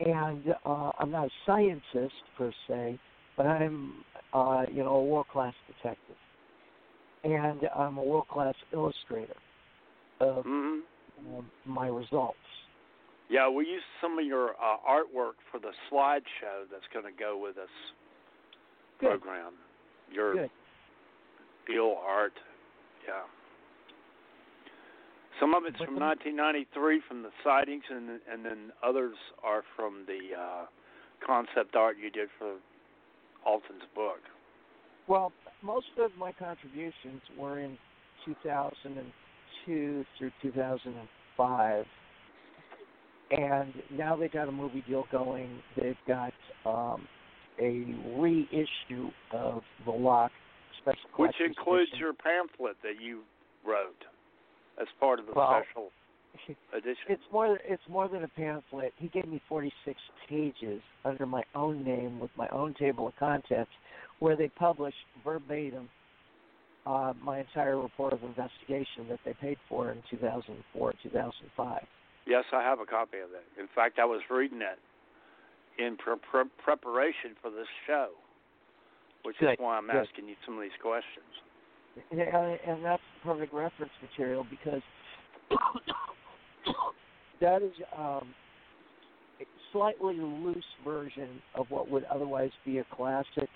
And uh, I'm not a scientist per se, but I'm, uh, you know, a world-class detective, and I'm a world-class illustrator of Mhm. um, my results. Yeah, we used some of your uh, artwork for the slideshow that's going to go with this Good. program. Your Good. deal art, yeah. Some of it's from 1993 from the sightings, and and then others are from the uh, concept art you did for Alten's book. Well, most of my contributions were in 2002 through 2005. And now they got a movie deal going. They've got um, a reissue of The Loch special Which includes edition. your pamphlet that you wrote as part of the Well, special [laughs] edition. It's more. It's more than a pamphlet. He gave me 46 pages under my own name with my own table of contents, where they published verbatim uh, my entire report of investigation that they paid for in 2004, 2005. Yes, I have a copy of it. In fact, I was reading it in pre- pre- preparation for this show, which is why I'm good. asking you some of these questions. And, and that's perfect reference material because that is um, a slightly loose version of what would otherwise be a classic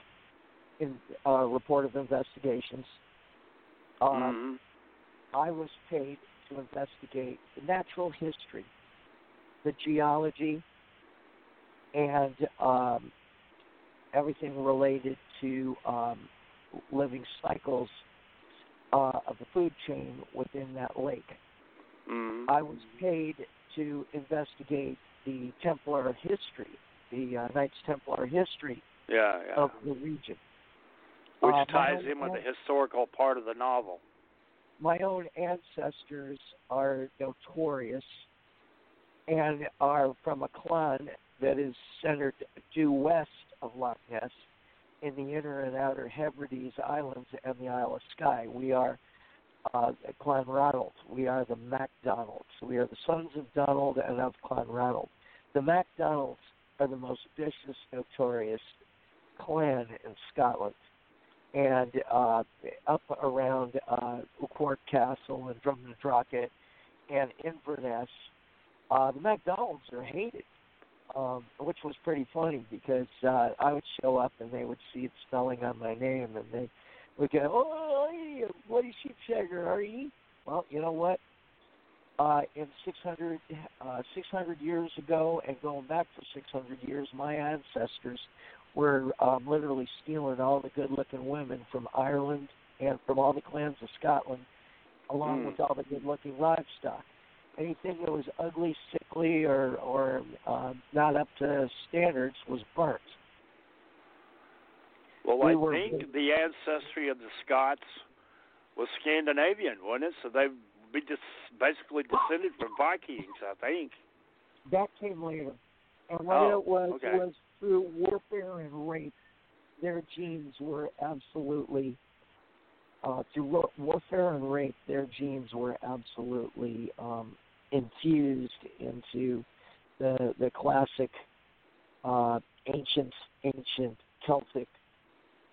in, uh, report of investigations. Um, Mhm. I was paid to investigate the natural history, the geology, and um, everything related to um, living cycles uh, of the food chain within that lake. Mhm. I was paid to investigate the Templar history, the uh, Knights Templar history Yeah, yeah. of the region. Which uh, ties in with the historical part of the novel. my own ancestors are notorious and are from a clan that is centered due west of Loch Ness in the inner and outer Hebrides Islands and the Isle of Skye. We are uh, Clan Ranald. We are the MacDonalds. We are the sons of Donald and of Clan Ranald. The MacDonalds are the most vicious, notorious clan in Scotland and uh, up around uh, Castle and Drumnadrochit and Inverness, uh, the MacDonalds are hated, um, which was pretty funny because uh, I would show up and they would see it spelling on my name and they would go, "Oh, hey, Bloody Sheepshagger, are you?" Well, you know what? Uh, in 600, uh, 600 years ago, and going back for 600 years, my ancestors were um, literally stealing all the good-looking women from Ireland and from all the clans of Scotland, along Hmm. with all the good-looking livestock. Anything that was ugly, sickly, or or uh, not up to standards was burnt. Well, We I were- think the ancestry of the Scots was Scandinavian, wasn't it? So they'd be just basically descended from Vikings, I think. That came later, and what Oh, it was okay. was through warfare and rape. Their genes were absolutely uh, through warfare and rape. Their genes were absolutely um, infused into the the classic uh, ancient ancient Celtic.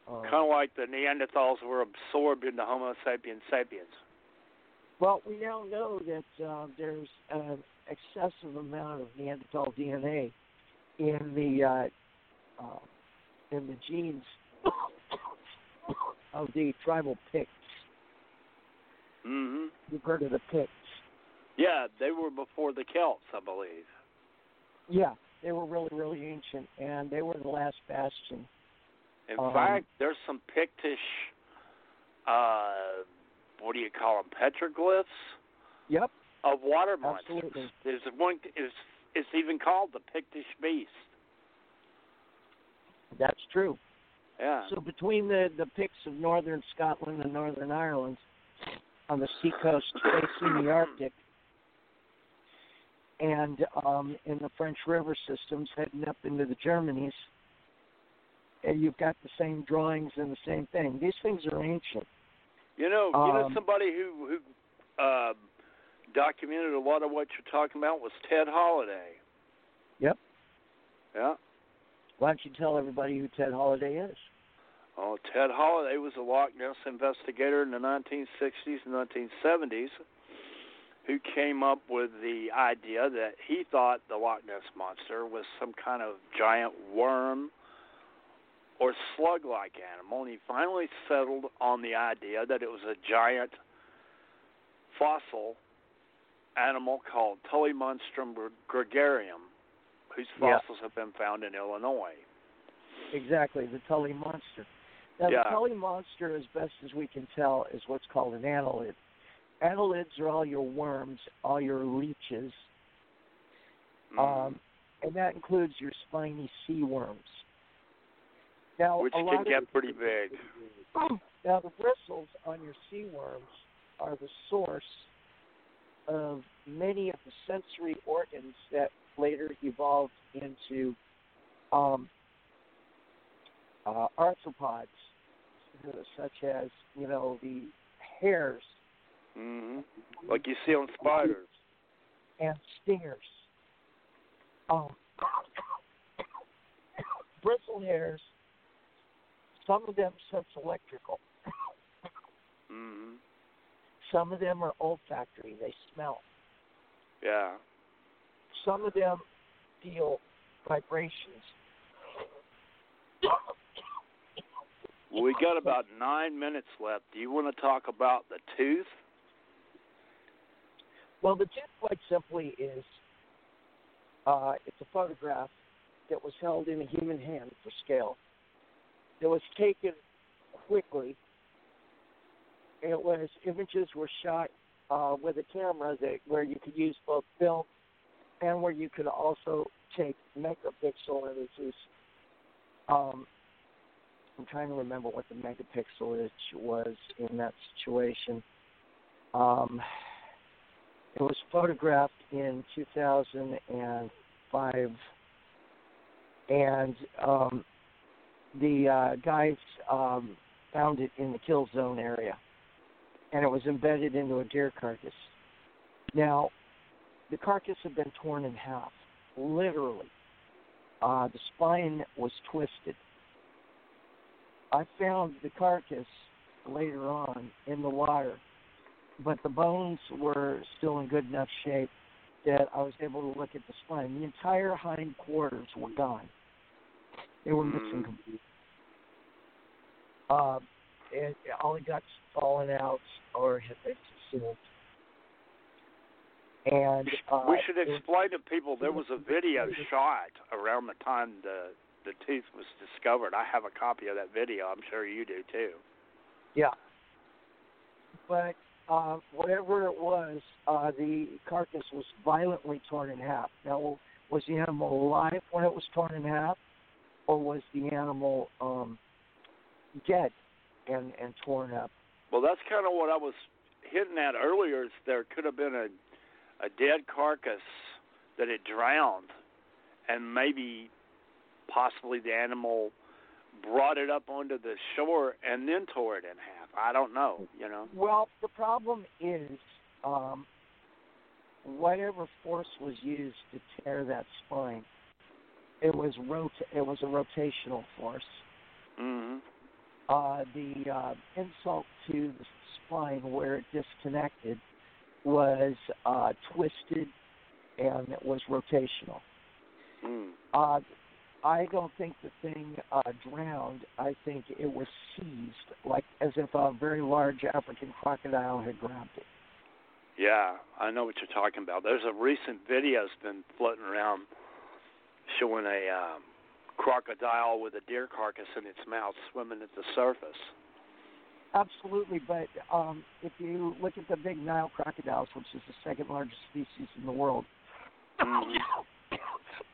Uh, Kind of like the Neanderthals were absorbed into Homo sapiens sapiens. Well, we now know that uh, there's an excessive amount of Neanderthal DNA in the uh, uh, in the genes [coughs] of the tribal Picts. hmm You've heard of the Picts? Yeah, they were before the Celts, I believe. Yeah, they were really, really ancient, and they were the last bastion. In Um, fact, there's some Pictish, uh, what do you call them, petroglyphs Yep. of water monsters. Absolutely. There's one. It's it's even called the Pictish Beast. That's true. Yeah. So between the the Picts of northern Scotland and northern Ireland, on the seacoast facing the Arctic, and um, in the French river systems heading up into the Germanies, and you've got the same drawings and the same thing. These things are ancient. You know, you know Um, somebody who who uh, documented a lot of what you're talking about was Ted Holiday. Yep. Yeah. Why don't you tell everybody who Ted Holiday is? Oh, Ted Holiday was a Loch Ness investigator in the 1960s and 1970s who came up with the idea that he thought the Loch Ness monster was some kind of giant worm or slug like animal, and he finally settled on the idea that it was a giant fossil animal called Tullymonstrum gregarium, whose Yeah. fossils have been found in Illinois. Exactly, the Tully monster. Now, Yeah. the Tully monster, as best as we can tell, is what's called an annelid. Annelids are all your worms, all your leeches, Mm. um, and that includes your spiny sea worms. Now, which can get pretty big. [coughs] Now, the bristles on your sea worms are the source of many of the sensory organs that later evolved into um, uh, arthropods, such as, you know, the hairs hmm Like you see on spiders. and stingers. Um, bristle hairs, some of them sense electrical. hmm Some of them are olfactory, they smell. Yeah. Some of them feel vibrations. We got about nine minutes left. Do you want to talk about the tooth? Well, the tooth, quite simply, is uh, it's a photograph that was held in a human hand for scale. It was taken quickly. It was images were shot uh, with a camera that where you could use both film and where you could also take megapixel images. Um, I'm trying to remember what the megapixel was in that situation. Um, it was photographed in 2005, and um, the uh, guys um, found it in the kill zone area, and it was embedded into a deer carcass. Now, the carcass had been torn in half, literally. Uh, the spine was twisted. I found the carcass later on in the water but the bones were still in good enough shape that I was able to look at the spine. The entire hind quarters were gone. They were missing Mm. completely. Uh, and all the guts fallen out or had been consumed. And uh, we should it- explain to people there was a [laughs] video shot around the time the the tooth was discovered. I have a copy of that video. I'm sure you do too. Yeah. But uh, whatever it was, uh, the carcass was violently torn in half. Now, was the animal alive when it was torn in half, or was the animal um, dead and and torn up? Well, that's kind of what I was hitting at earlier. Is there could have been a a dead carcass that had drowned, and maybe possibly the animal brought it up onto the shore and then tore it in half. I don't know. You know. Well, the problem is um, whatever force was used to tear that spine. It was rot- It was a rotational force. hmm uh, the uh, insult to the spine where it disconnected was uh, twisted and it was rotational. Mm. Uh, I don't think the thing uh, drowned. I think it was seized, like as if a very large African crocodile had grabbed it. Yeah, I know what you're talking about. There's a recent video's been floating around showing a um, crocodile with a deer carcass in its mouth swimming at the surface. Absolutely, but um, if you look at the big Nile crocodiles, which is the second largest species in the world, Mhm.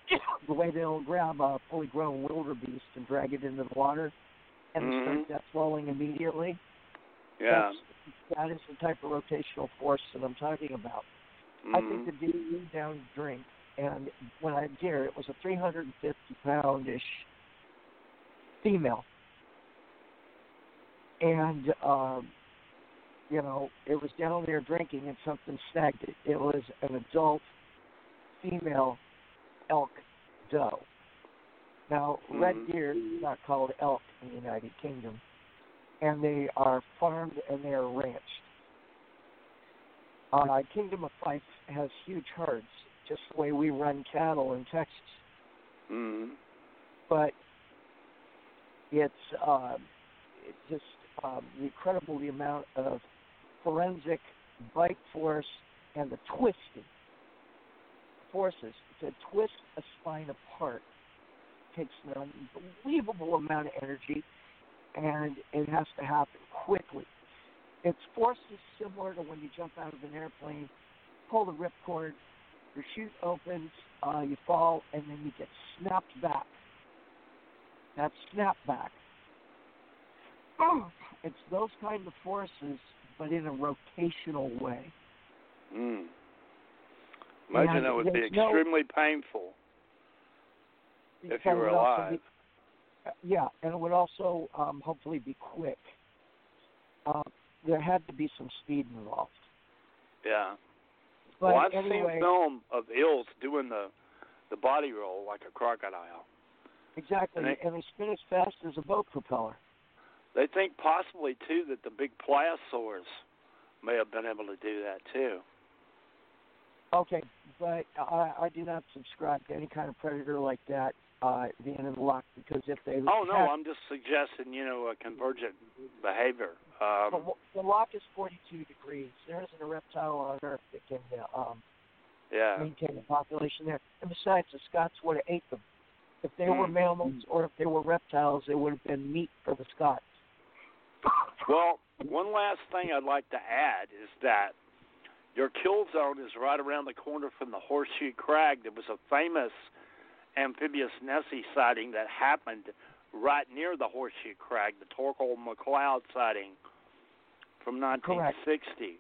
[laughs] the way they'll grab a fully grown wildebeest and drag it into the water and Mhm. start death rolling immediately. Yeah. That's, that is the type of rotational force that I'm talking about. I think the Mhm. DE down drink, and when I deer, it was a 350 pound ish female, and um, you know it was down there drinking, and something snagged it. It was an adult female elk doe. Now, red Mhm. deer is not called elk in the United Kingdom, and they are farmed and they are ranched. Uh, Kingdom of Fife has huge herds, just the way we run cattle in Texas. Mhm. But it's uh, it's just um, the incredible the amount of forensic bite force and the twisting forces to twist a spine apart takes an unbelievable amount of energy, and it has to happen quickly. Its force is similar to when you jump out of an airplane, pull the ripcord, your chute opens, uh, you fall, and then you get snapped back. That's snapback. It's those kind of forces, but in a rotational way. Mm. Imagine And that would be there's no- extremely painful if you were alive. be- uh, yeah, and it would also um, hopefully be quick. Uh, there had to be some speed involved. Yeah. But well, I've anyway, seen film of eels doing the the body roll like a crocodile. exactly, and they- and they spin as fast as a boat propeller. They think possibly too that the big pliosaurs may have been able to do that too. Okay, but I, I do not subscribe to any kind of predator like that uh, being in the loch because if they Oh no, have- I'm just suggesting you know a convergent behavior. the, Um, the loch is 42 degrees. There isn't a reptile on Earth that can uh, um, yeah. maintain the population there. And besides, the Scots would have ate them. If they were Mm. mammals or if they were reptiles, they would have been meat for the Scots. Well, one last thing I'd like to add is that your kill zone is right around the corner from the Horseshoe Crag. There was a famous amphibious Nessie sighting that happened right near the Horseshoe Crag, the Torquil McLeod sighting from 1960.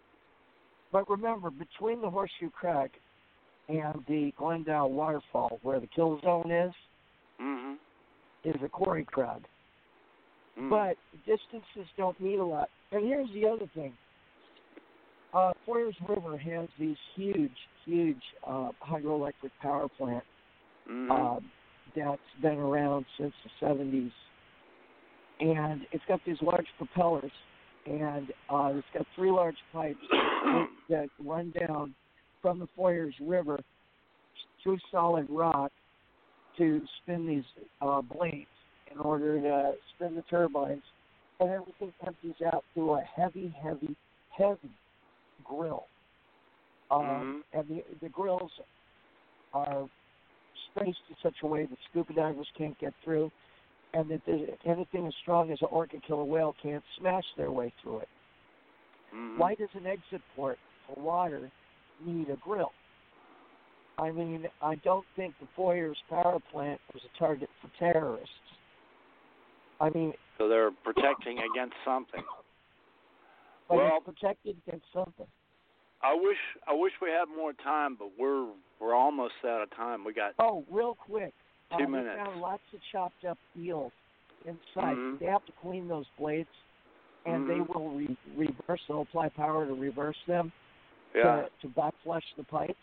But remember, between the Horseshoe Crag and the Glendoe Waterfall, where the kill zone is, Mhm. is a quarry crag. Mm. But distances don't mean a lot. And here's the other thing. Uh, Foyers River has these huge, huge uh, hydroelectric power plant Mhm. uh, that's been around since the 70s. And it's got these large propellers, and uh, it's got three large pipes [coughs] that run down from the Foyers River through solid rock to spin these uh, blades in order to spin the turbines, and everything empties out through a heavy, heavy, heavy grill. Um, And the, the grills are spaced in such a way that scuba divers can't get through, and that anything as strong as an orca killer whale can't smash their way through it. Mhm. Why does an exit port for water need a grill? I mean, I don't think the Foyers power plant was a target for terrorists. I mean, So they're protecting against something. but Well- protected against something. I wish I wish we had more time, but we're we're almost out of time. We got Oh, real quick. Two uh, minutes. We found lots of chopped up eels inside. Mhm. They have to clean those blades, and they Mhm. will re- reverse. They'll apply power to reverse them yeah to, to back flush the pipes.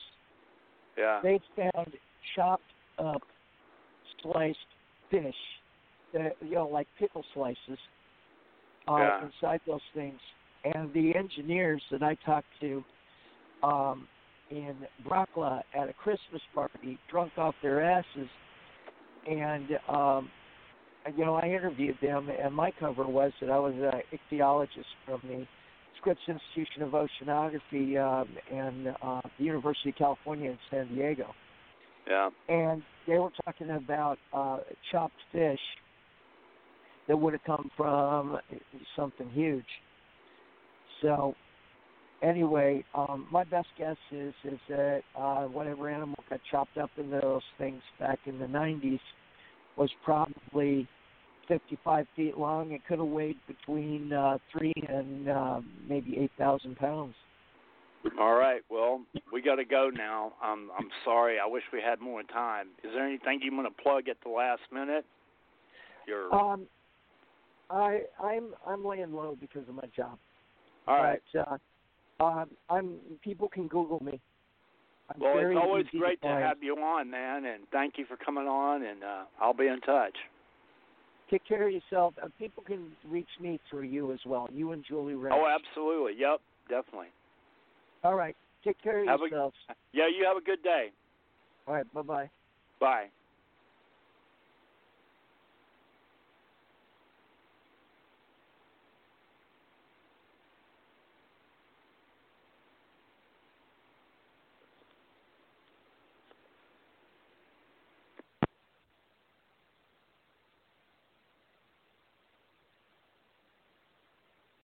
yeah They found chopped up, sliced fish, that you know, like pickle slices, uh, Yeah. inside those things. And the engineers that I talked to um, in Brachla at a Christmas party, drunk off their asses, and um, you know, I interviewed them, and my cover was that I was an ichthyologist from the Scripps Institution of Oceanography um, and uh, the University of California in San Diego, yeah. And they were talking about uh, chopped fish that would have come from something huge. So, anyway, um, my best guess is is that uh, whatever animal got chopped up into those things back in the 90s was probably 55 feet long. It could have weighed between uh, three and uh, maybe 8,000 pounds. All right. Well, we got to go now. I'm I'm sorry. I wish we had more time. Is there anything you want to plug at the last minute? Your Um, I I'm I'm laying low because of my job. all right. But, uh, um, I'm people can Google me. I'm Well, it's always great to find. have you on, man, and thank you for coming on. And uh, I'll be in touch. Take care of yourself. Uh, people can reach me through you as well. You and Julie Ray. Oh, absolutely. Yep, definitely. All right. Take care of Have a- yourselves. Yeah, you have a good day. All right. Bye bye. Bye.